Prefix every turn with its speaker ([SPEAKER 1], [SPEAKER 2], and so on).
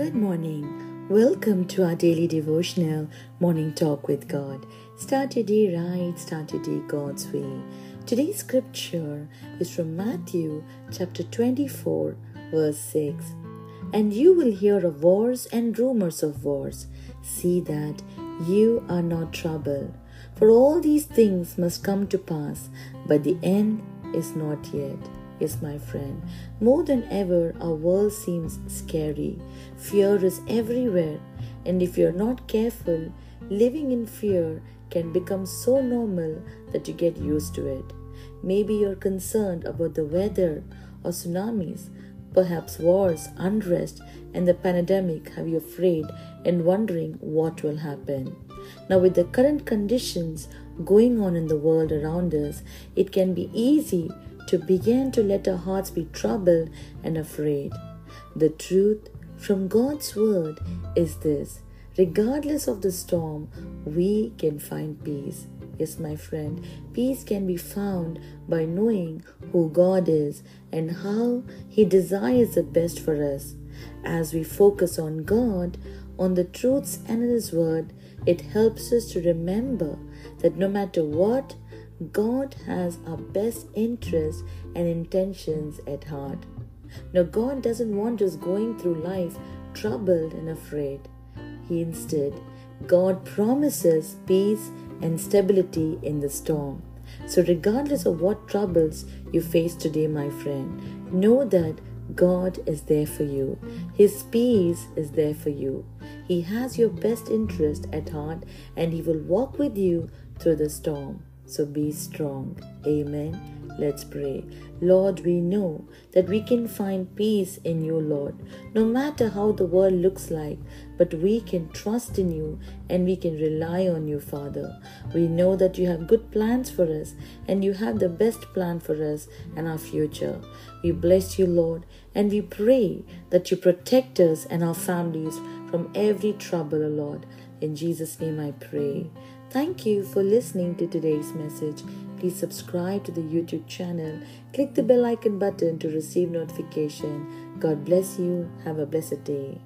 [SPEAKER 1] Good morning. Welcome to our daily devotional morning talk with God. Start your day right, start your day God's way. Today's scripture is from Matthew chapter 24, verse 6. And you will hear of wars and rumors of wars. See that you are not troubled. For all these things must come to pass, but the end is not yet. Yes, my friend, more than ever, our world seems scary. Fear is everywhere, and if you're not careful, living in fear can become so normal that you get used to it. Maybe you're concerned about the weather or tsunamis, perhaps wars, unrest, and the pandemic have you afraid and wondering what will happen. Now, with the current conditions going on in the world around us, it can be easy to begin to let our hearts be troubled and afraid. The truth from God's word is this regardless of the storm, we can find peace. Yes, my friend, peace can be found by knowing who God is and how He desires the best for us. As we focus on God, on the truths and His Word, it helps us to remember that no matter what God has our best interests and intentions at heart. Now, God doesn't want us going through life troubled and afraid. He instead, God promises peace and stability in the storm. So, regardless of what troubles you face today, my friend, know that God is there for you. His peace is there for you. He has your best interest at heart and He will walk with you through the storm. So be strong. Amen. Let's pray. Lord, we know that we can find peace in you, Lord, no matter how the world looks like, but we can trust in you and we can rely on you, Father. We know that you have good plans for us and you have the best plan for us and our future. We bless you, Lord, and we pray that you protect us and our families from every trouble, Lord. In Jesus' name I pray. Thank you for listening to today's message. Please subscribe to the YouTube channel. Click the bell icon button to receive notification. God bless you. Have a blessed day.